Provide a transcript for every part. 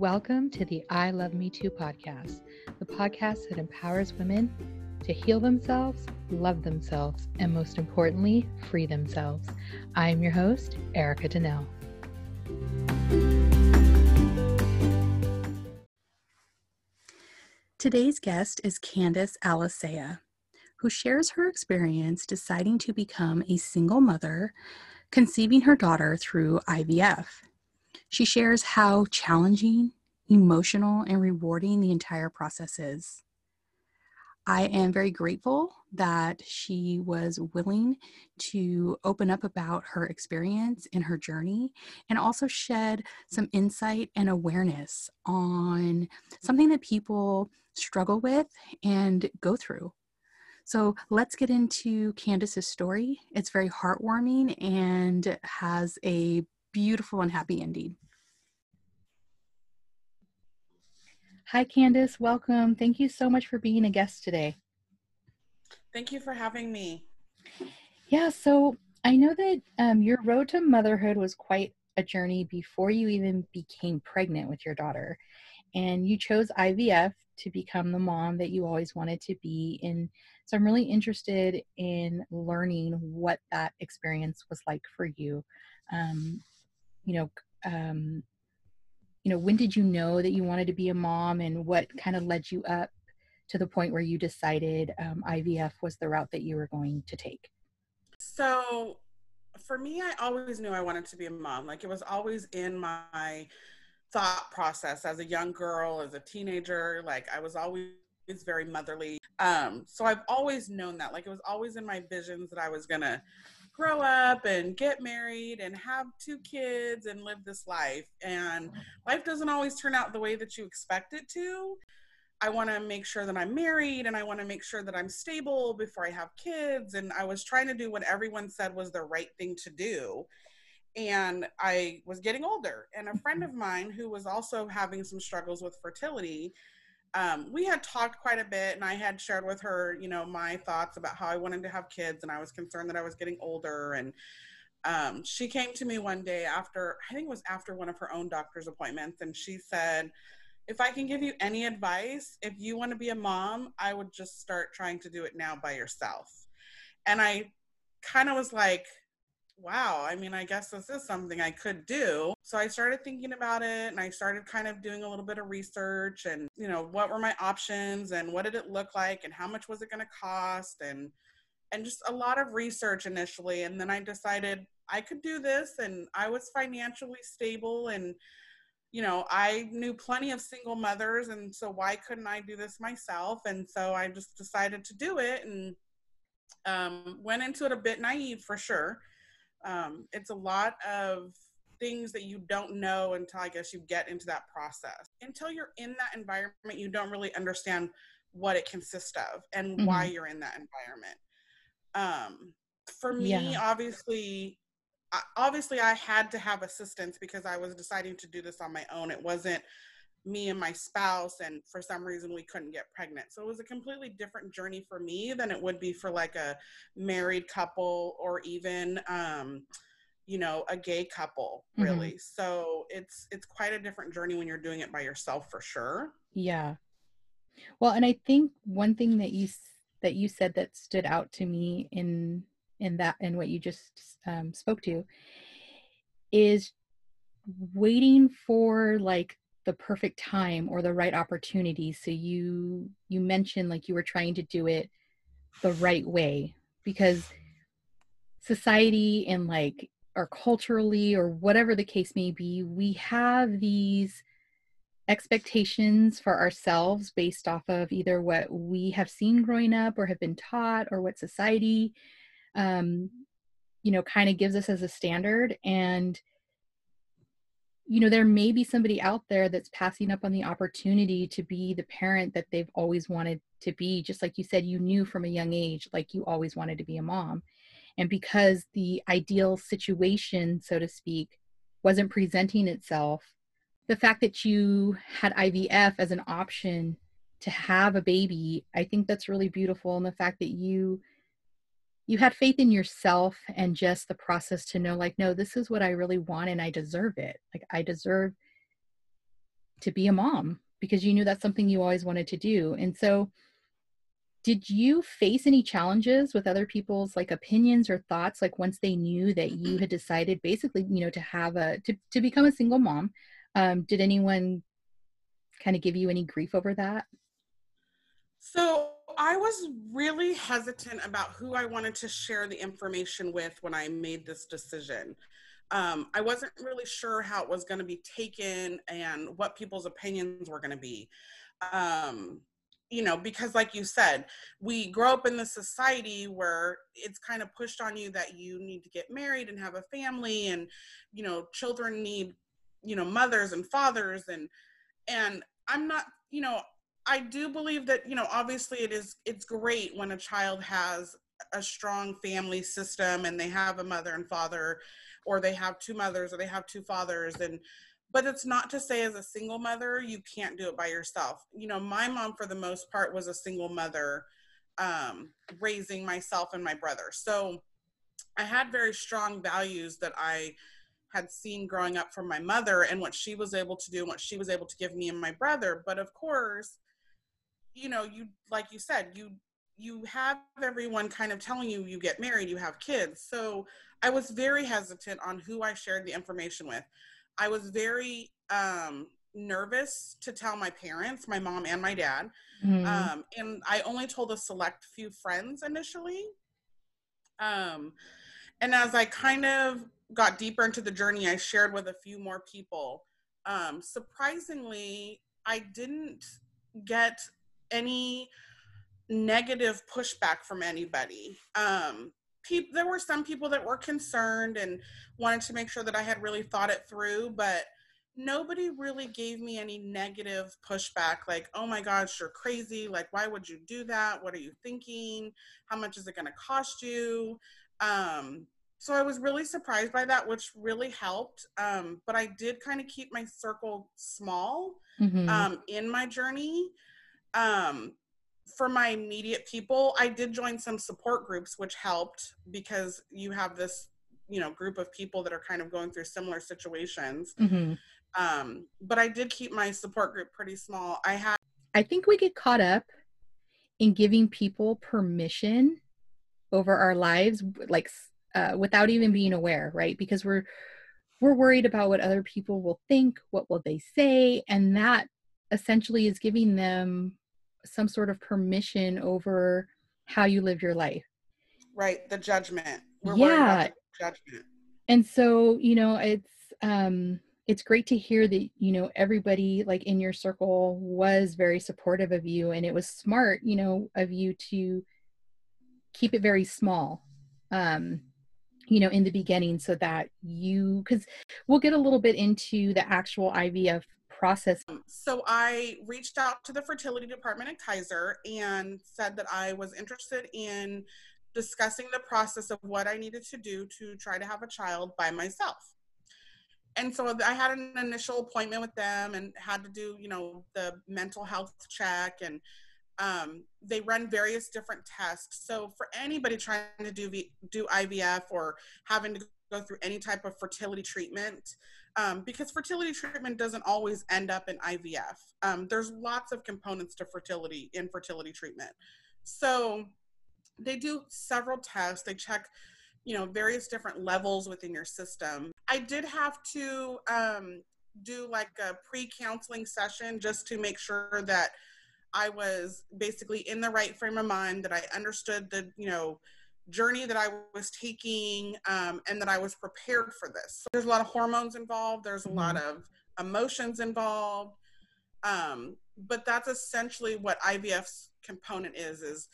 Welcome to the I Love Me Too podcast, the podcast that empowers women to heal themselves, love themselves, and most importantly, free themselves. I am your host, Erica Donnell. Today's guest is Candace Alicea, who shares her experience deciding to become a single mother, conceiving her daughter through IVF. She shares how challenging, emotional, and rewarding the entire process is. I am very grateful that she was willing to open up about her experience and her journey and also shed some insight and awareness on something that people struggle with and go through. So let's get into Candace's story. It's very heartwarming and has a beautiful and happy ending. Hi, Candace. Welcome. Thank you so much for being a guest today. Thank you for having me. Yeah, so I know that um, your road to motherhood was quite a journey before you even became pregnant with your daughter. And you chose IVF to become the mom that you always wanted to be. And so I'm really interested in learning what that experience was like for you. Um, you know, um, you know, when did you know that you wanted to be a mom and what kind of led you up to the point where you decided um, IVF was the route that you were going to take? So for me, I always knew I wanted to be a mom. Like it was always in my thought process as a young girl, as a teenager. Like I was always very motherly. Um, so I've always known that. Like it was always in my visions that I was gonna grow up and get married and have two kids and live this life. And life doesn't always turn out the way that you expect it to. I want to make sure that I'm married and I want to make sure that I'm stable before I have kids. And I was trying to do what everyone said was the right thing to do. And I was getting older. And a friend of mine who was also having some struggles with fertility um, we had talked quite a bit and I had shared with her, you know, my thoughts about how I wanted to have kids and I was concerned that I was getting older. And um, she came to me one day after, I think it was after one of her own doctor's appointments, and she said, if I can give you any advice, if you want to be a mom, I would just start trying to do it now by yourself. And I kind of was like, wow, I mean, I guess this is something I could do. So I started thinking about it and I started kind of doing a little bit of research and, you know, what were my options and what did it look like and how much was it going to cost and, and just a lot of research initially. And then I decided I could do this and I was financially stable and, you know, I knew plenty of single mothers. And so why couldn't I do this myself? And so I just decided to do it and um, went into it a bit naive for sure um, it's a lot of things that you don't know until I guess you get into that process. Until you're in that environment, you don't really understand what it consists of and mm-hmm. why you're in that environment. Um, for me, yeah. obviously, obviously, I had to have assistance because I was deciding to do this on my own. It wasn't me and my spouse and for some reason we couldn't get pregnant so it was a completely different journey for me than it would be for like a married couple or even um you know a gay couple mm-hmm. really mm-hmm. so it's it's quite a different journey when you're doing it by yourself for sure yeah well and i think one thing that you that you said that stood out to me in in that and what you just um, spoke to is waiting for like the perfect time or the right opportunity. So you you mentioned like you were trying to do it the right way because society and like or culturally or whatever the case may be we have these expectations for ourselves based off of either what we have seen growing up or have been taught or what society um you know kind of gives us as a standard. And you know there may be somebody out there that's passing up on the opportunity to be the parent that they've always wanted to be just like you said you knew from a young age like you always wanted to be a mom. And because the ideal situation so to speak wasn't presenting itself the fact that you had IVF as an option to have a baby i think that's really beautiful. And the fact that you you had faith in yourself and just the process to know like no this is what i really want and i deserve it. Like i deserve to be a mom because you knew that's something you always wanted to do. And so did you face any challenges with other people's like opinions or thoughts like once they knew that you had decided basically you know to have a to, to become a single mom? Um, did anyone kind of give you any grief over that? So i was really hesitant about who i wanted to share the information with when i made this decision. Um, i wasn't really sure how it was going to be taken and what people's opinions were going to be. Um, you know because like you said we grow up in the society where it's kind of pushed on you that you need to get married and have a family and you know children need you know mothers and fathers and and i'm not you know i do believe that you know obviously it is it's great when a child has a strong family system and they have a mother and father or they have two mothers or they have two fathers and but it's not to say as a single mother you can't do it by yourself. You know my mom for the most part was a single mother um, raising myself and my brother. So i had very strong values that i had seen growing up from my mother and what she was able to do and what she was able to give me and my brother but of course you know you like you said you you have everyone kind of telling you you get married you have kids so i was very hesitant on who i shared the information with I was very um, nervous to tell my parents, my mom and my dad. Mm-hmm. Um, and I only told a select few friends initially. Um, and as I kind of got deeper into the journey, I shared with a few more people. Um, surprisingly, I didn't get any negative pushback from anybody. Um, people there were some people that were concerned and wanted to make sure that I had really thought it through, but nobody really gave me any negative pushback like, "Oh my gosh, you're crazy. Like why would you do that? What are you thinking? How much is it going to cost you?" Um so I was really surprised by that, which really helped. Um, but I did kind of keep my circle small mm-hmm. um, in my journey. Um, for my immediate people, I did join some support groups, which helped because you have this, you know, group of people that are kind of going through similar situations. Mm-hmm. Um, but I did keep my support group pretty small. I had. I think we get caught up in giving people permission over our lives, like uh, without even being aware, right? Because we're we're worried about what other people will think, what will they say, and that essentially is giving them some sort of permission over how you live your life. Right, the judgment. We're yeah. judgment. And so, you know, it's um it's great to hear that, you know, everybody like in your circle was very supportive of you and it was smart, you know, of you to keep it very small. Um you know in the beginning so that you because we'll get a little bit into the actual ivf process? So I reached out to the fertility department at Kaiser and said that I was interested in discussing the process of what I needed to do to try to have a child by myself. And so I had an initial appointment with them and had to do, you know, the mental health check and um, they run various different tests. So for anybody trying to do v- do IVF or having to go through any type of fertility treatment, um, because fertility treatment doesn't always end up in IVF. Um, there's lots of components to fertility in fertility treatment. So they do several tests. They check, you know, various different levels within your system. I did have to um, do like a pre-counseling session just to make sure that I was basically in the right frame of mind, that I understood the, you know, journey that I was taking um, and that I was prepared for this. So there's a lot of hormones involved, there's a mm-hmm. lot of emotions involved. Um, but that's essentially what IVF's component is is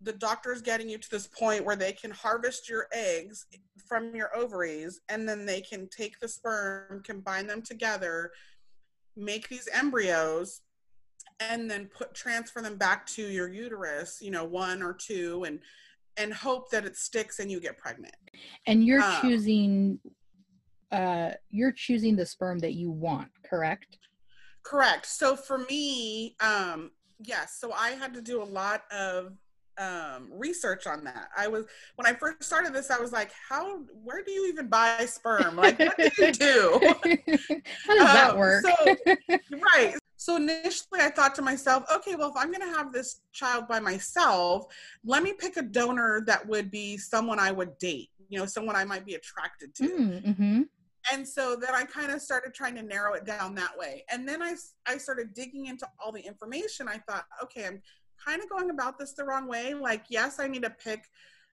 the doctor's getting you to this point where they can harvest your eggs from your ovaries and then they can take the sperm, combine them together, make these embryos and then put transfer them back to your uterus, you know, one or two and and hope that it sticks and you get pregnant. And you're um, choosing uh you're choosing the sperm that you want, correct? Correct. So for me, um yes, so I had to do a lot of um, research on that. I was when I first started this, I was like, "How? Where do you even buy sperm? Like, what do you do? How does that Um, work? so- right. So initially, I thought to myself, okay, well, if I'm going to have this child by myself, let me pick a donor that would be someone I would date. You know, someone I might be attracted to mm-hmm. and so then i kind of started trying to narrow it down that way and then I, I started digging into all the information i thought okay i'm kind of going about this the wrong way. Like yes i need to pick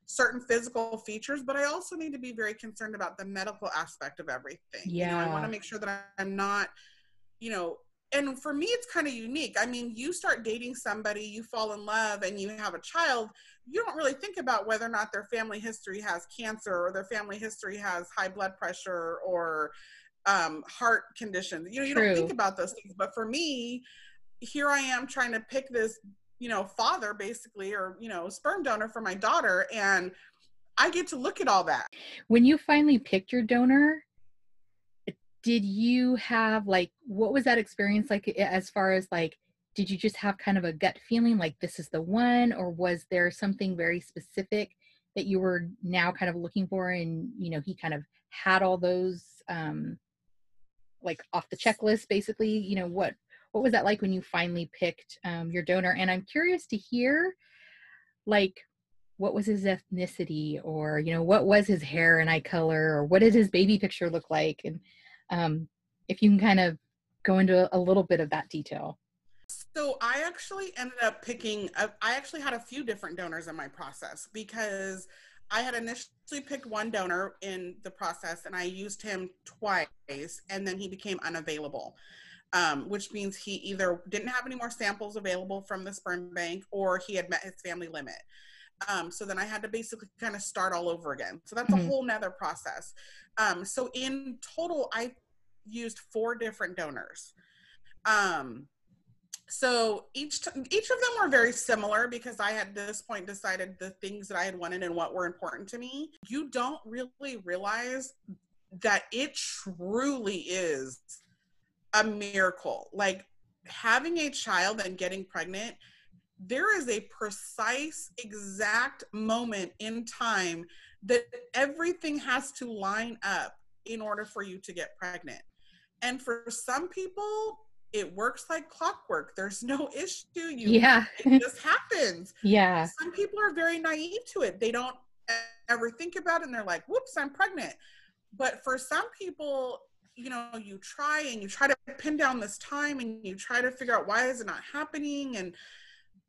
certain physical features but i also need to be very concerned about the medical aspect of everything. You know i want to make sure that i'm not you know and for me it's kind of unique. I mean you start dating somebody you fall in love and you have a child you don't really think about whether or not their family history has cancer or their family history has high blood pressure or um, heart conditions. You know you don't think about those things. But for me here i am trying to pick this you know father basically or you know sperm donor for my daughter and i get to look at all that. When you finally picked your donor did you have like what was that experience like as far as like did you just have kind of a gut feeling like this is the one or was there something very specific that you were now kind of looking for and you know he kind of had all those um like off the checklist basically? You know what what was that like when you finally picked um, your donor? And i'm curious to hear like what was his ethnicity or you know what was his hair and eye color or what did his baby picture look like? And um, if you can kind of go into a little bit of that detail. So I actually ended up picking. A, I actually had a few different donors in my process because I had initially picked one donor in the process, and I used him twice, and then he became unavailable, um, which means he either didn't have any more samples available from the sperm bank, or he had met his family limit. Um, so then I had to basically kind of start all over again. So that's Mhm. a whole nother process. Um, so in total, I used four different donors. Um, so each t- each of them were very similar because I had at this point decided the things that I had wanted and what were important to me. You don't really realize that it truly is a miracle. Like having a child and getting pregnant, there is a precise, exact moment in time that everything has to line up in order for you to get pregnant. And for some people, it works like clockwork. There's no issue. You yeah it just happens. yeah Some people are very naive to it. They don't ever think about it and they're like, whoops, I'm pregnant. But for some people, you know, you try and you try to pin down this time and you try to figure out why is it not happening and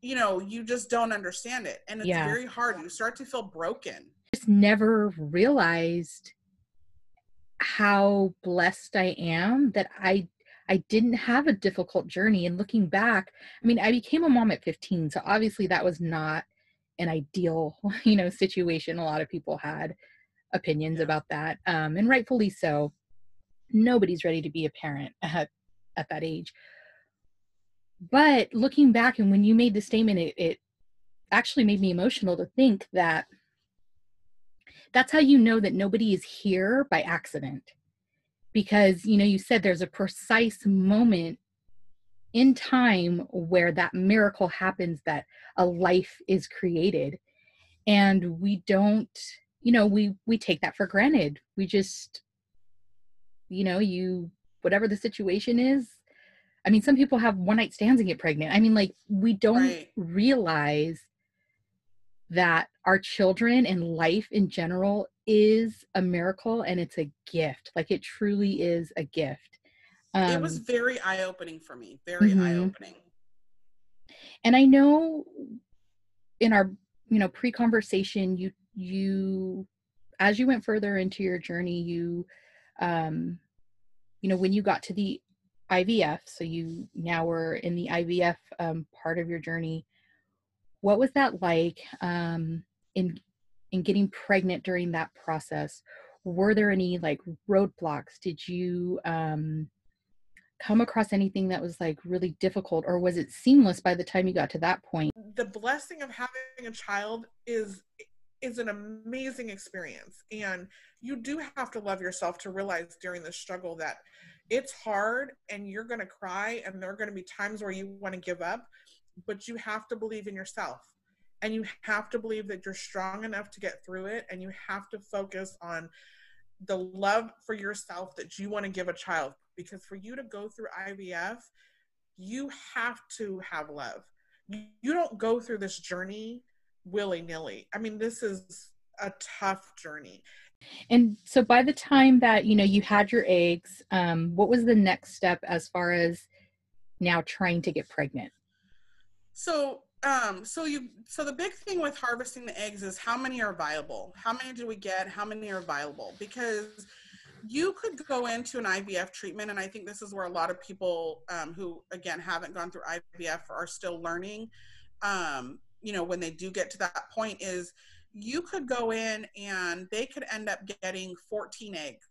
you know, you just don't understand it. And it's Yeah. very hard. You start to feel broken. just never realized how blessed I am that I I didn't have a difficult journey and looking back I mean I became a mom at 15 so obviously that was not an ideal you know situation a lot of people had opinions Yeah. about that um and rightfully so nobody's ready to be a parent at at that age. But looking back and when you made the statement it, it actually made me emotional to think that that's how you know that nobody is here by accident. Because you know you said there's a precise moment in time where that miracle happens that a life is created. And we don't you know we we take that for granted. We just you know you whatever the situation is i mean some people have one night stands and get pregnant i mean like we don't Right. realize that our children and life in general is a miracle and it's a gift like it truly is a gift um, it was very eye opening for me. Very Mhm. eye opening. and i know in our you know pre-conversation you you as you went further into your journey you um you know when you got to the ivf so you now were in the ivf um, part of your journey what was that like um in in getting pregnant during that process? Were there any like roadblocks? Did you um come across anything that was like really difficult or was it seamless by the time you got to that point? The blessing of having a child is is an amazing experience. And you do have to love yourself to realize during the struggle that it's hard and you're going to cry and there are going to be times where you want to give up but you have to believe in yourself. And you have to believe that you're strong enough to get through it. And you have to focus on the love for yourself that you want to give a child. Because for you to go through IVF you have to have love. You, you don't go through this journey willy-nilly. I mean this is a tough journey. And so by the time that you know you had your eggs um, what was the next step as far as now trying to get pregnant? So um so you so the big thing with harvesting the eggs is how many are viable? How many do we get? How many are viable? Because you could go into an ivf treatment and i think this is where a lot of people um, who again haven't gone through ivf are still learning um, you know when they do get to that point is you could go in and they could end up getting 14 eggs.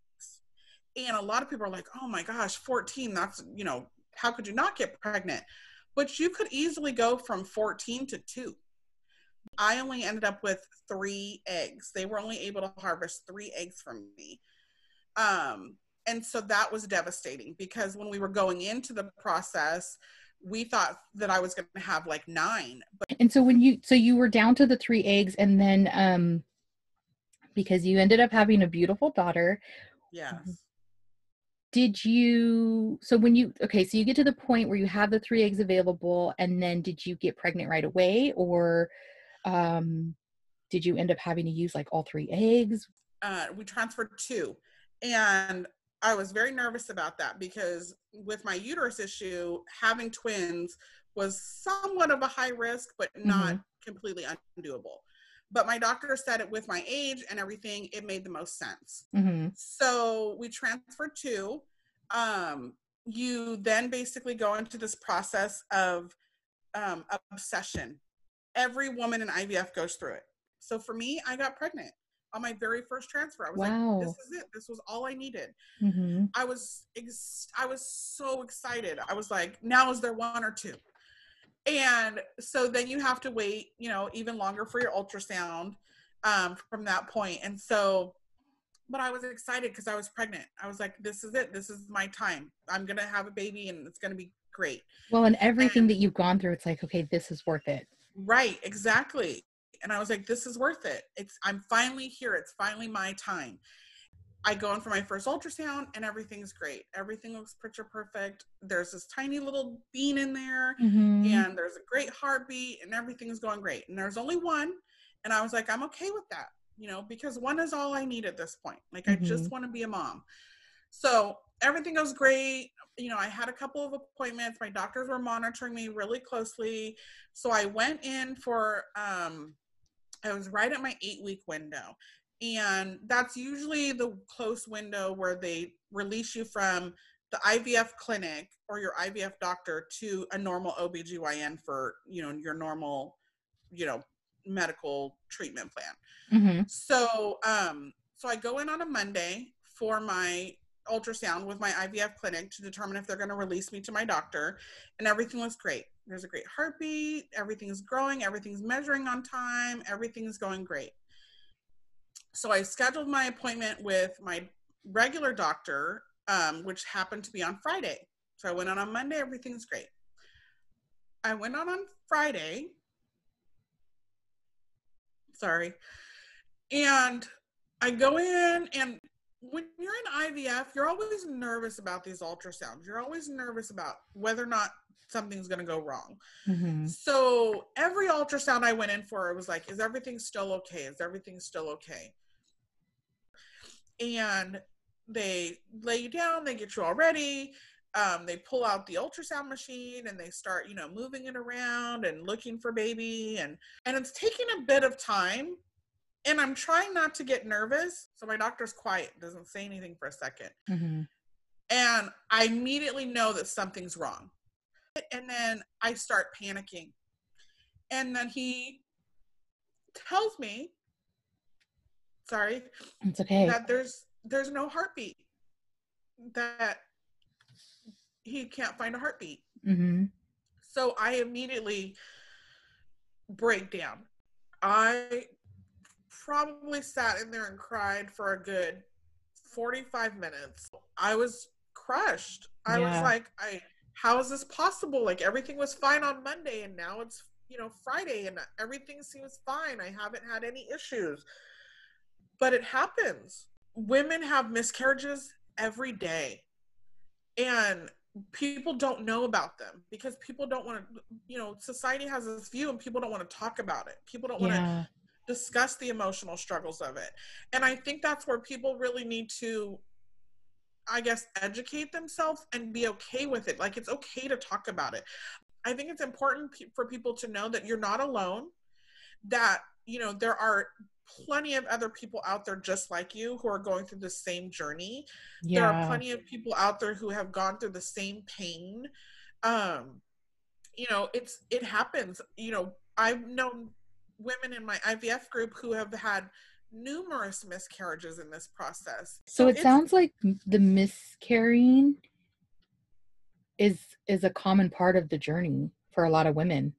And a lot of people are like oh my gosh 14 that's you know how could you not get pregnant? But you could easily go from 14 to 2 i only ended up with three eggs. They were only able to harvest three eggs from me. Um, and so that was devastating because when we were going into the process we thought that i was going to have like nine but and so when you so you were down to the three eggs and then um because you ended up having a beautiful daughter. Yes. Did you so when you okay so you get to the point where you have the three eggs available and then did you get pregnant right away or um did you end up having to use like all three eggs? Uh we transferred two. And i was very nervous about that because with my uterus issue having twins was somewhat of a high risk but not mm-hmm. completely undoable. But my doctor said it with my age and everything it made the most sense. Mm-hmm. so we transferred to um, you then basically go into this process of um, obsession. Every woman in ivf goes through it. So for me i got pregnant on my very first transfer. I was wow. like this is it. This was all i needed. Mm-hmm. i was ex- i was so excited. I was like now is there one or two? And so then you have to wait you know even longer for your ultrasound um, from that point. and so but i was excited because i was pregnant. I was like this is it. This is my time. I'm gonna have a baby and it's gonna be great. Well and everything and, that you've gone through it's like okay this is worth it. Right exactly and i was like this is worth it it's i'm finally here it's finally my time I go in for my first ultrasound and everything's great. Everything looks picture perfect. There's this tiny little bean in there mm-hmm. and there's a great heartbeat and everything's going great. And there's only one. And I was like, I'm okay with that, you know, because one is all I need at this point. Like, mm-hmm. I just mm-hmm. want to be a mom. So everything goes great. You know, I had a couple of appointments. My doctors were monitoring me really closely. So I went in for, um, I was right at my eight week window and that's usually the close window where they release you from the IVF clinic or your IVF doctor to a normal OBGYN for, you know, your normal, you know, medical treatment plan. Mm-hmm. So, um, so I go in on a Monday for my ultrasound with my IVF clinic to determine if they're going to release me to my doctor, and everything was great. There's a great heartbeat, everything's growing, everything's measuring on time, everything's going great so I scheduled my appointment with my regular doctor, um, which happened to be on Friday. So I went on on Monday, everything's great. I went on on Friday. Sorry. And I go in, and when you're in IVF, you're always nervous about these ultrasounds. You're always nervous about whether or not something's going to go wrong. Mm-hmm. So every ultrasound I went in for, it was like, is everything still okay? Is everything still okay? and they lay you down, they get you all ready. Um, they pull out the ultrasound machine and they start, you know, moving it around and looking for baby and and it's taking a bit of time. And I'm trying not to get nervous, so my doctor's quiet, doesn't say anything for a 2nd mm-hmm. And I immediately know that something's wrong. And then I start panicking. And then he tells me sorry. It's okay. That there's there's no heartbeat. That he can't find a heartbeat. Mm-hmm. So I immediately break down. I probably sat in there and cried for a good 45 minutes. I was crushed. I yeah. was like, I how is this possible? Like everything was fine on Monday and now it's you know, Friday and everything seems fine. I haven't had any issues. But it happens. Women have miscarriages every day. And people don't know about them because people don't want to you know society has this view and people don't want to talk about it people don't want Yeah. to discuss the emotional struggles of it and i think that's where people really need to i guess educate themselves and be okay with it. Like it's okay to talk about it. I think it's important pe- for people to know that you're not alone that you know there are plenty of other people out there just like you who are going through the same journey. There are plenty of people out there who have gone through the same pain. Um you know it's it happens. You know i've known women in my ivf group who have had numerous miscarriages in this process. So it sounds like the miscarrying is is a common part of the journey for a lot of women.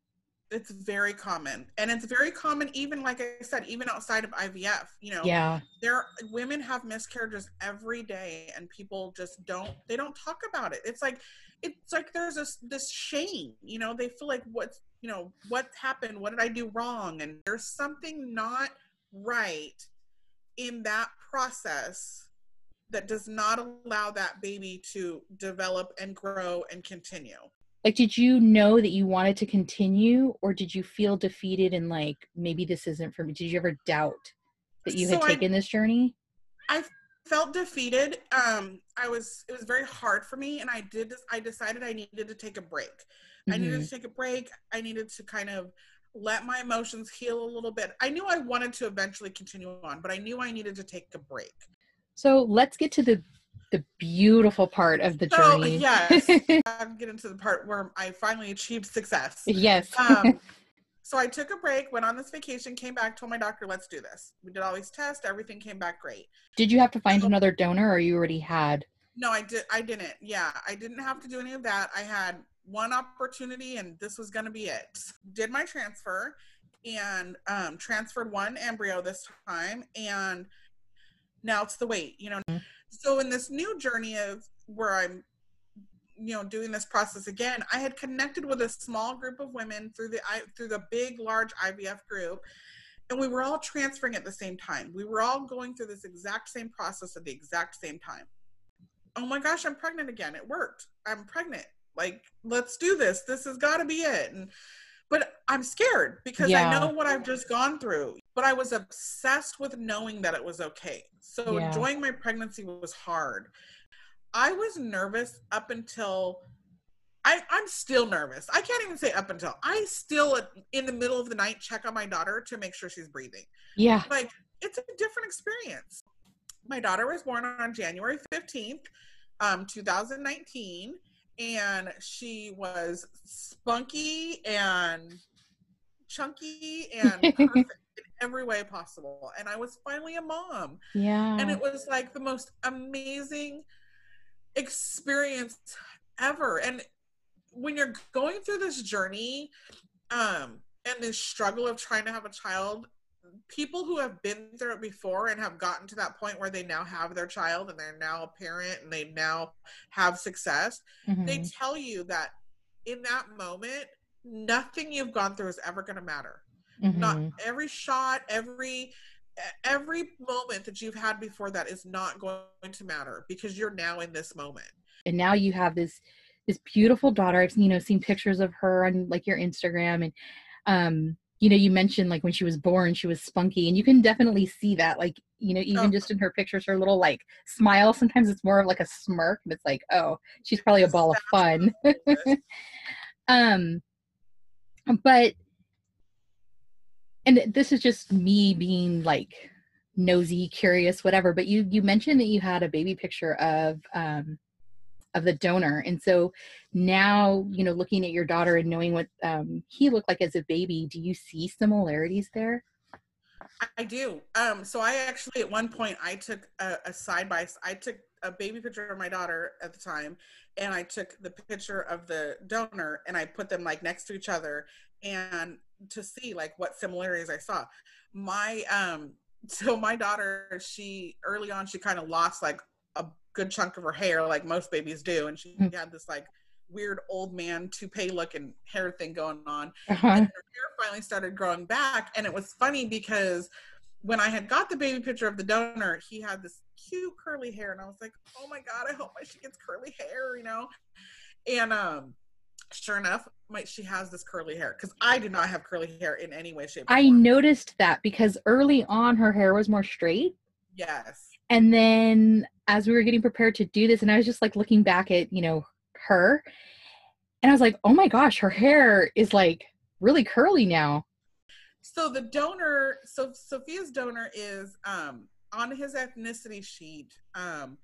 it's very common and it's very common even like i said even outside of ivf you know. Yeah. there women have miscarriages every day and people just don't they don't talk about it. It's like it's like there's this this shame you know they feel like what's you know what happened? What did i do wrong? And there's something not right in that process that does not allow that baby to develop and grow and continue Like did you know that you wanted to continue or did you feel defeated and like maybe this isn't for me? Did you ever doubt that you had So I- taken this journey? I felt defeated um i was it was very hard for me and i did this i decided i needed to take a break I needed Mhm. to take a break. I needed to kind of let my emotions heal a little bit. I knew I wanted to eventually continue on, but I knew I needed to take a break. So let's get to the the beautiful part of the So, journey. yes. I'll get into the part where I finally achieved success. yes. Um, so I took a break, went on this vacation, came back, told my doctor, let's do this. We did all these tests, everything came back great. Did you have to find another donor or you already had? No, I did. I didn't. Yeah, I didn't have to do any of that. I had one opportunity, and this was going to be it. Did my transfer, and um, transferred one embryo this time, and now it's the wait. You know, Mhm. so in this new journey of where I'm, you know, doing this process again, I had connected with a small group of women through the I through the big, large IVF group. And we were all transferring at the same time. We were all going through this exact same process at the exact same time oh my gosh, I'm pregnant again. It worked. I'm pregnant. Like, let's do this. This has got to be it. And but I'm scared because Yeah. I know what I've just gone through. But I was obsessed with knowing that it was okay. So Yeah. enjoying my pregnancy was hard. I was nervous up until I, I'm still nervous. I can't even say up until I still in the middle of the night check on my daughter to make sure she's breathing Yeah. like it's a different experience my daughter was born on january 15th um, 2019 and she was spunky and chunky and perfect in every way possible. And i was finally a mom. Yeah. and it was like the most amazing experience ever. And when you're going through this journey um and this struggle of trying to have a child people who have been through it before and have gotten to that point where they now have their child and they're now a parent and they now have success they Mhm. tell you that in that moment nothing you've gone through is ever going to matter not Mhm. every shot every every moment that you've had before that is not going to matter because you're now in this moment and now you have this this beautiful daughter i've you know seen pictures of her on like your instagram and um you know you mentioned like when she was born she was spunky and you can definitely see that like you know even Oh. just in her pictures her little like smile sometimes it's more of like a smirk and it's like oh she's probably a ball of fun um but and this is just me being like nosy curious whatever but you you mentioned that you had a baby picture of um of the donor and so now you know looking at your daughter and knowing what um he looked like as a baby do you see similarities there I do. Um, so I actually at one point I took a, a side by I took a baby picture of my daughter at the time, and I took the picture of the donor and I put them like next to each other and to see like what similarities I saw. My um, so my daughter, she early on she kind of lost like good chunk of her hair, like most babies do, and she Mhm. had this like weird old man toupee looking hair thing going on. Uh-huh. And her hair finally started growing back. And it was funny because when I had got the baby picture of the donor, he had this cute curly hair. And I was like, oh my God, I hope my she gets curly hair, you know? And um sure enough, my she has this curly hair because I do not have curly hair in any way, shape, or I form. noticed that because early on her hair was more straight. Yes. And then as we were getting prepared to do this, and I was just like looking back at, you know, her, and I was like, oh my gosh, her hair is like really curly now. So the donor, so Sophia's donor is um on his ethnicity sheet. Um,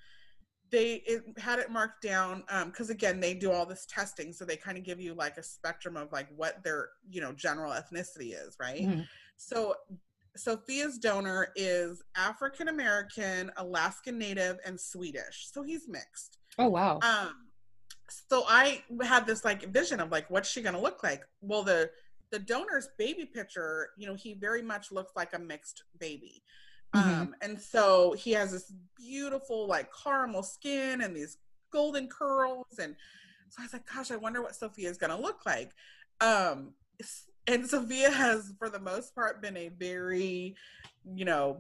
they it had it marked down because again they do all this testing, so they kind of give you like a spectrum of like what their you know general ethnicity is, right? Mhm. So Sophia's donor is African American, Alaskan Native, and Swedish. So he's mixed. Oh wow. Um, so I had this like vision of like, what's she gonna look like? Well, the the donor's baby picture, you know, he very much looks like a mixed baby. Mhm. Um, and so he has this beautiful like caramel skin and these golden curls, and so I was like, gosh, I wonder what Sophia is gonna look like. Um, and Sophia has, for the most part, been a very, you know,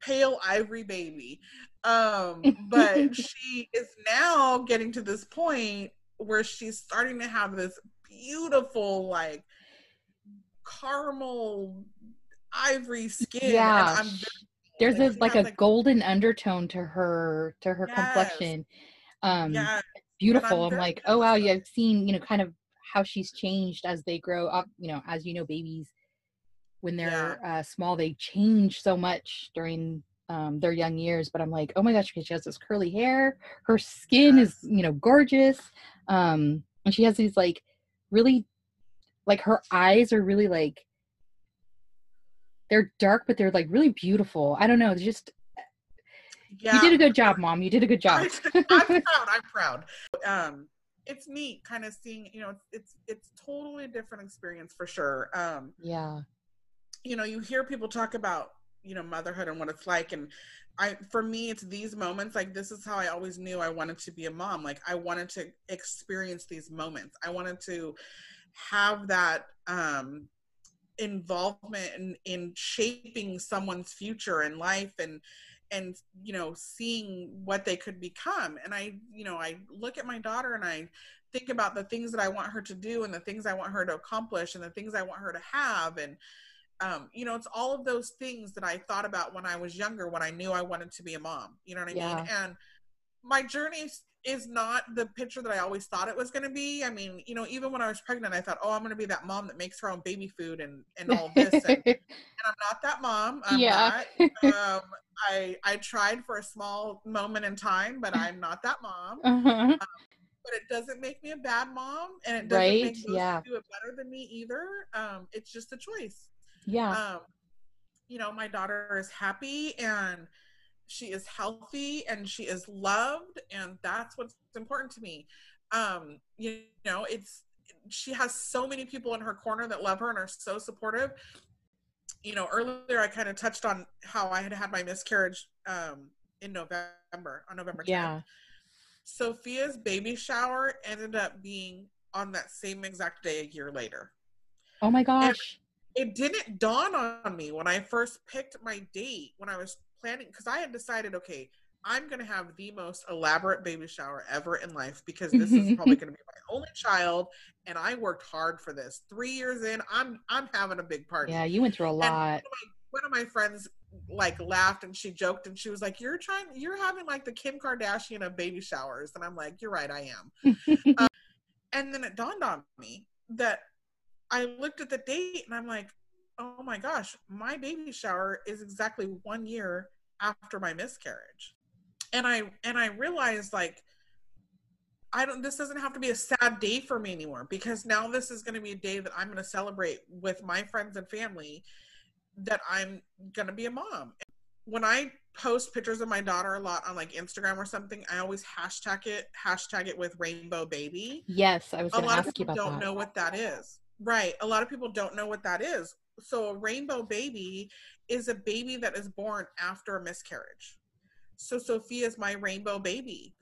pale ivory baby. Um, but she is now getting to this point where she's starting to have this beautiful, like caramel ivory skin. Yeah, I'm There's a she like a golden undertone to her to her Yes. complexion. Um yeah, beautiful. I'm very like, oh wow, jealous yeah, of I've seen, you know, kind of how she's changed as they grow up. You know, as you know, babies when they're uh, small, they change so much during um, their young years. But I'm like, oh my gosh, because she has this curly hair, her skin is, you know, gorgeous, um, and she has these like really, like her eyes are really like they're dark, but they're like really beautiful. I don't know, it's just yeah. you did a good job, mom. You did a good job. I'm proud. I'm proud. Um, it's neat, kind of seeing. You know, it's it's it's totally a different experience for sure. Um, yeah, you know, you hear people talk about you know motherhood and what it's like, and I for me, it's these moments. Like this is how I always knew I wanted to be a mom. Like I wanted to experience these moments. I wanted to have that um involvement in in shaping someone's future and life and and you know seeing what they could become. And i you know i look at my daughter and i think about the things that i want her to do and the things i want her to accomplish and the things i want her to have. And um, you know it's all of those things that i thought about when i was younger when i knew i wanted to be a mom you know what i Yeah. mean and my journey is- not the picture that i always thought it was going to be i mean you know even when i was pregnant i thought oh i'm going to be that mom that makes her own baby food and and all this and, and i'm not that mom I'm Yeah. not um, I I tried for a small moment in time, but I'm not that mom. uh-huh. But it doesn't make me a bad mom, and it doesn't Right, make those yeah. do it better than me either. Um, it's just a choice. yeah, Um, you know, my daughter is happy and she is healthy and she is loved, and that's what's important to me. Um, you know, it's she has so many people in her corner that love her and are so supportive you know, earlier I kind of touched on how I had had my miscarriage um, in November, on November 10th. yeah. Sophia's baby shower ended up being on that same exact day a year later. Oh my gosh. It didn't dawn on me when I first picked my date, when I was planning, because I had decided, okay, I'm going to have the most elaborate baby shower ever in life because this is probably going to be my only child. And I worked hard for this. Three years in, I'm I'm having a big party. Yeah, you went through a lot. one of my friends like laughed and she joked and she was like, "You're trying, you're having like the Kim Kardashian of baby showers," and I'm like, "You're right, I am." Um, and then it dawned on me that I looked at the date and I'm like, "Oh my gosh, my baby shower is exactly one year after my miscarriage," and I and I realized like. I don't. This doesn't have to be a sad day for me anymore because now this is going to be a day that I'm going to celebrate with my friends and family that I'm gonna be a mom. When I post pictures of my daughter a lot on like Instagram or something, I always hashtag it, hashtag it with rainbow baby. yes, I was A going to lot of people don't that. know what that is. Right. A lot of people don't know what that is. So a rainbow baby is a baby that is born after a miscarriage. so Sophia is my rainbow baby.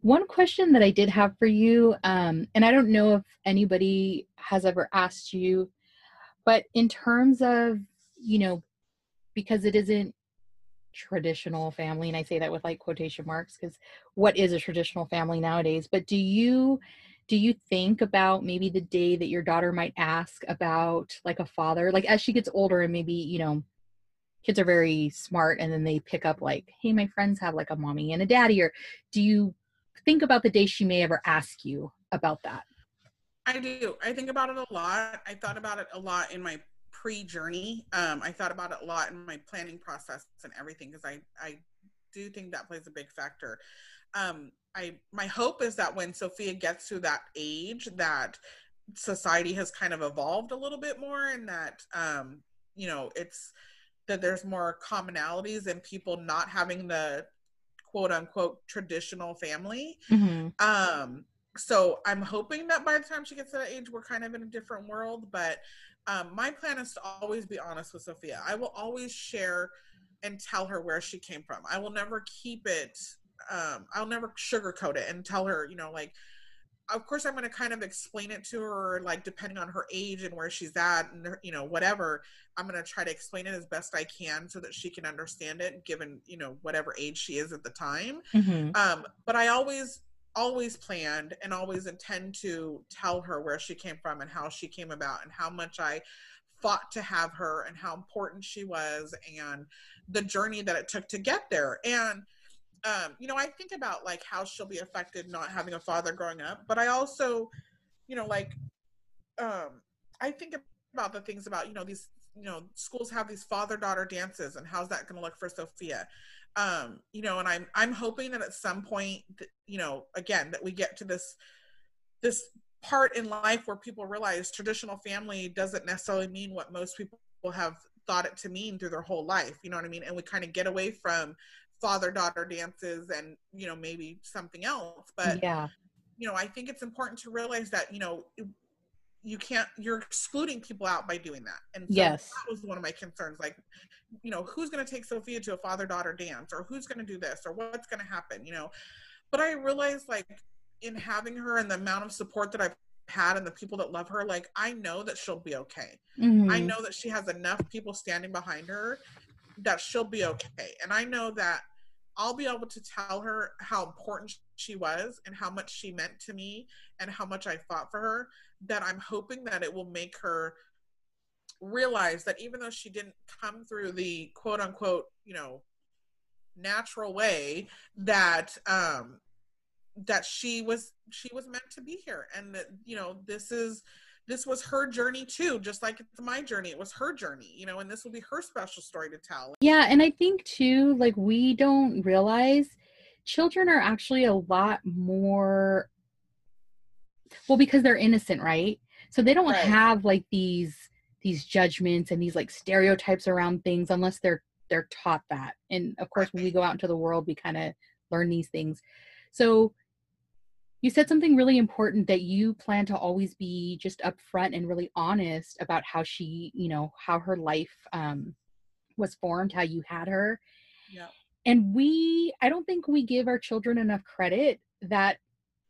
One question that I did have for you, um, and I don't know if anybody has ever asked you, but in terms of, you know, because it isn't traditional family, and I say that with like quotation marks, because what is a traditional family nowadays? But do you do you think about maybe the day that your daughter might ask about like a father? Like as she gets older and maybe you know kids are very smart and then they pick up like hey my friends have like a mommy and a daddy or do you think about the day she may ever ask you about that? I do. I think about it a lot. I thought about it a lot in my pre-journey. Um, i thought about it a lot in my planning process and everything because i i do think that plays a big factor. Um, i my hope is that when sophia gets to that age that society has kind of evolved a little bit more and that um, you know it's that there's more commonalities in people not having the quote unquote traditional family. Mm-hmm. Um, so I'm hoping that by the time she gets to that age, we're kind of in a different world. But um, my plan is to always be honest with Sophia. I will always share and tell her where she came from. I will never keep it. Um, I'll never sugarcoat it and tell her, you know, like of course i'm going to kind of explain it to her like depending on her age and where she's at and you know whatever i'm going to try to explain it as best i can so that she can understand it given you know whatever age she is at the time mm-hmm. um, but i always always planned and always intend to tell her where she came from and how she came about and how much i fought to have her and how important she was and the journey that it took to get there and um, you know, I think about like how she'll be affected not having a father growing up, but I also, you know, like, um, I think about the things about, you know, these, you know, schools have these father daughter dances and how's that going to look for Sophia? Um, you know, and I'm, I'm hoping that at some point, you know, again, that we get to this, this part in life where people realize traditional family doesn't necessarily mean what most people have thought it to mean through their whole life. You know what I mean? And we kind of get away from father daughter dances and you know maybe something else but yeah. you know i think it's important to realize that you know you can't you're excluding people out by doing that. And so yes. that was one of my concerns like you know who's going to take sophia to a father daughter dance or who's going to do this or what's going to happen you know? But i realized like in having her and the amount of support that i've had and the people that love her like i know that she'll be okay. Mm-hmm. i know that she has enough people standing behind her that she'll be okay. And i know that I'll be able to tell her how important she was and how much she meant to me and how much I fought for her that I'm hoping that it will make her realize that even though she didn't come through the quote unquote, you know, natural way that um that she was she was meant to be here. And that you know this is this was her journey too just like it's my journey it was her journey you know and this will be her special story to tell. Yeah and i think too like we don't realize children are actually a lot more well because they're innocent right? So they don't right. have like these these judgments and these like stereotypes around things unless they're they're taught that. And of course when we go out into the world we kind of learn these things. So you said something really important that you plan to always be just upfront and really honest about how she, you know, how her life um, was formed, how you had her. Yeah. And we, I don't think we give our children enough credit that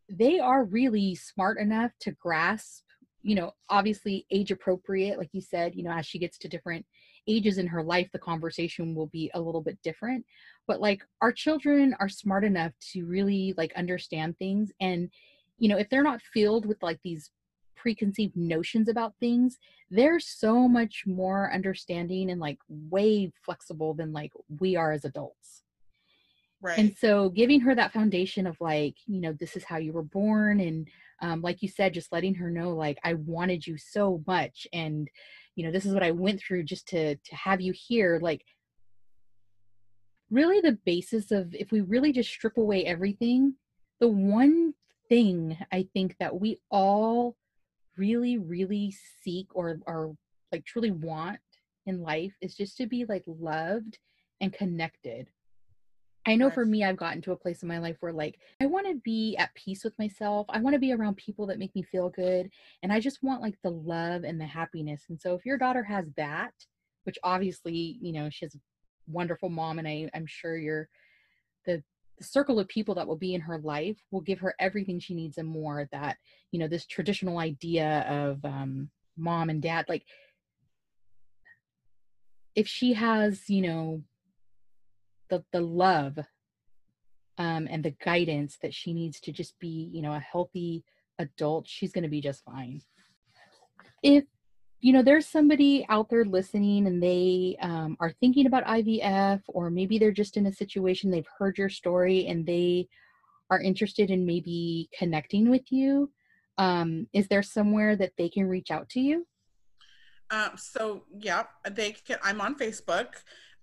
they are really smart enough to grasp, you know, obviously age appropriate, like you said, you know, as she gets to different ages in her life, the conversation will be a little bit different but like our children are smart enough to really like understand things and you know if they're not filled with like these preconceived notions about things they're so much more understanding and like way flexible than like we are as adults. Right. and so giving her that foundation of like you know this is how you were born and um, like you said just letting her know like i wanted you so much and you know this is what i went through just to to have you here like really the basis of if we really just strip away everything, the one thing I think that we all really, really seek or or like truly want in life is just to be like loved and connected. I know for me, I've gotten to a place in my life where, like, I want to be at peace with myself. I want to be around people that make me feel good. And I just want, like, the love and the happiness. And so, if your daughter has that, which obviously, you know, she has a wonderful mom and I, i'm sure you're the the circle of people that will be in her life will give her everything she needs and more that you know this traditional idea of um, mom and dad like if she has you know the the love um, and the guidance that she needs to just be you know a healthy adult she's going to be just fine. If you know there's somebody out there listening and they um, are thinking about ivf or maybe they're just in a situation they've heard your story and they are interested in maybe connecting with you um, is there somewhere that they can reach out to you? Um, so yeah they can i'm on facebook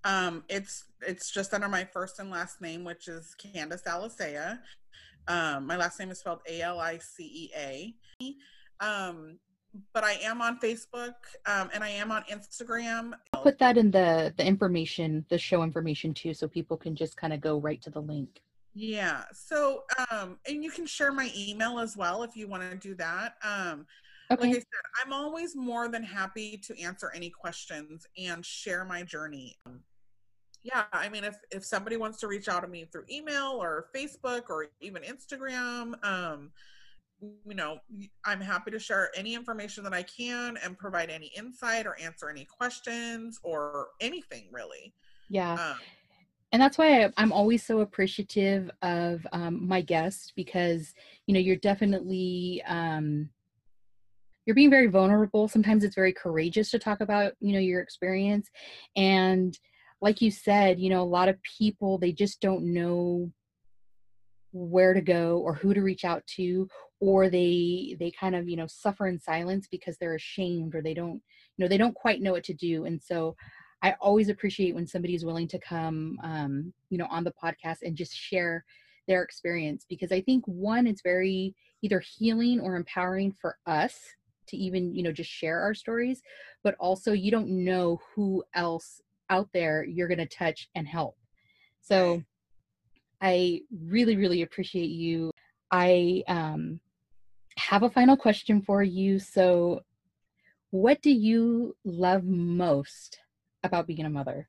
um, it's it's just under my first and last name which is candace alicea um, my last name is spelled a-l-i-c-e-a um, but I am on Facebook um, and I am on Instagram. I'll put that in the the information, the show information too, so people can just kind of go right to the link. Yeah. So, um, and you can share my email as well if you want to do that. Um, okay. Like I said, I'm always more than happy to answer any questions and share my journey. Yeah, I mean, if if somebody wants to reach out to me through email or Facebook or even Instagram, um, you know, I'm happy to share any information that I can and provide any insight or answer any questions or anything really. Yeah. Um, and that's why I'm always so appreciative of um, my guests because, you know, you're definitely, um, you're being very vulnerable. Sometimes it's very courageous to talk about, you know, your experience. And like you said, you know, a lot of people, they just don't know where to go or who to reach out to or they they kind of you know suffer in silence because they're ashamed or they don't you know they don't quite know what to do. And so i always appreciate when somebody's willing to come um, you know on the podcast and just share their experience because i think one it's very either healing or empowering for us to even you know just share our stories but also you don't know who else out there you're going to touch and help so i really really appreciate you i um have a final question for you. So, what do you love most about being a mother?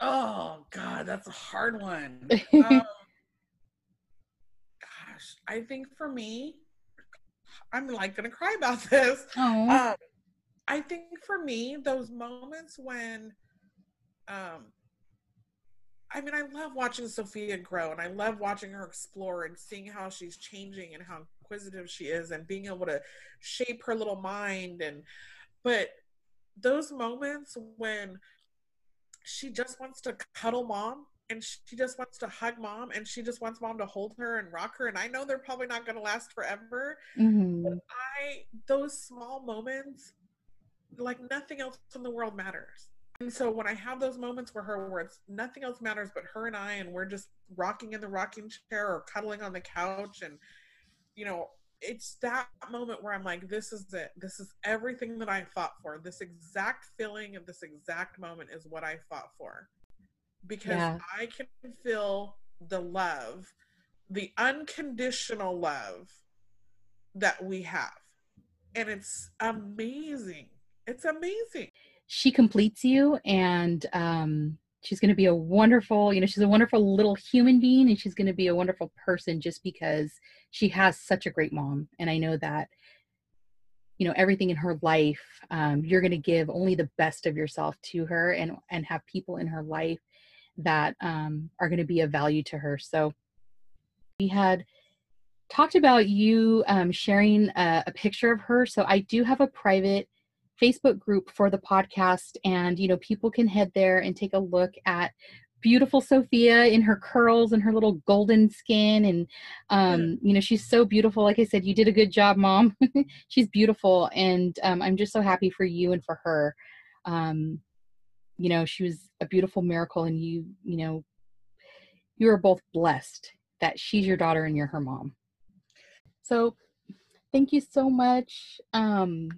Oh God, that's a hard one. um, gosh, I think for me, I'm like gonna cry about this. Um, I think for me, those moments when, um, I mean, I love watching Sophia grow, and I love watching her explore and seeing how she's changing and how inquisitive she is and being able to shape her little mind and but those moments when she just wants to cuddle mom and she just wants to hug mom and she just wants mom to hold her and rock her and i know they're probably not going to last forever mm-hmm. but i those small moments like nothing else in the world matters and so when i have those moments where her where it's nothing else matters but her and i and we're just rocking in the rocking chair or cuddling on the couch and you know, it's that moment where I'm like, this is it. This is everything that I fought for. This exact feeling of this exact moment is what I fought for. Because yeah. I can feel the love, the unconditional love that we have. And it's amazing. It's amazing. She completes you and um she's going to be a wonderful you know she's a wonderful little human being and she's going to be a wonderful person just because she has such a great mom. And i know that you know everything in her life um, you're going to give only the best of yourself to her and and have people in her life that um, are going to be of value to her. So we had talked about you um, sharing a, a picture of her. So i do have a private Facebook group for the podcast, and you know people can head there and take a look at beautiful Sophia in her curls and her little golden skin, and um, you know she's so beautiful. Like I said, you did a good job, mom. she's beautiful, and um, I'm just so happy for you and for her. Um, you know, she was a beautiful miracle, and you, you know, you are both blessed that she's your daughter and you're her mom. So, thank you so much. Um,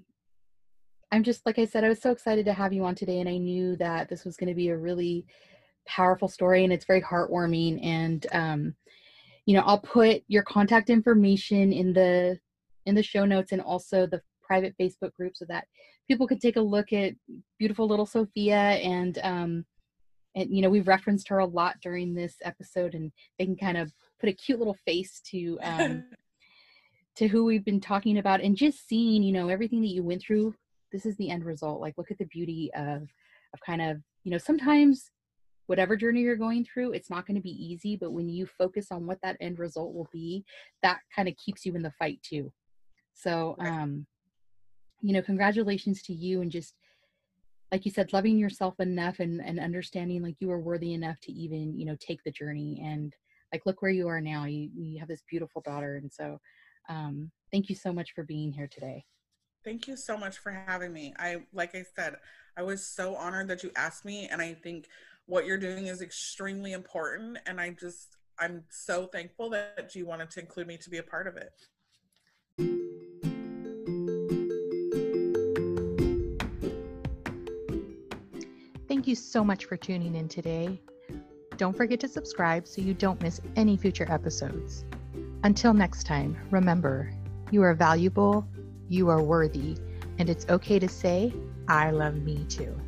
I'm just, like I said, I was so excited to have you on today, and I knew that this was going to be a really powerful story, and it's very heartwarming. And, um, you know, I'll put your contact information in the in the show notes and also the private Facebook group so that people could take a look at beautiful little Sophia and um, and you know we've referenced her a lot during this episode and they can kind of put a cute little face to um to who we've been talking about and just seeing you know everything that you went through this is the end result like look at the beauty of of kind of you know sometimes whatever journey you're going through it's not going to be easy but when you focus on what that end result will be that kind of keeps you in the fight too. So um you know congratulations to you and just like you said loving yourself enough and and understanding like you are worthy enough to even you know take the journey and like look where you are now. You you have this beautiful daughter and so um thank you so much for being here today Thank you so much for having me. I, like I said, I was so honored that you asked me. And I think what you're doing is extremely important. And I just, I'm so thankful that you wanted to include me to be a part of it. Thank you so much for tuning in today. Don't forget to subscribe so you don't miss any future episodes. Until next time, remember, you are valuable, you are worthy, and it's okay to say, I love me too.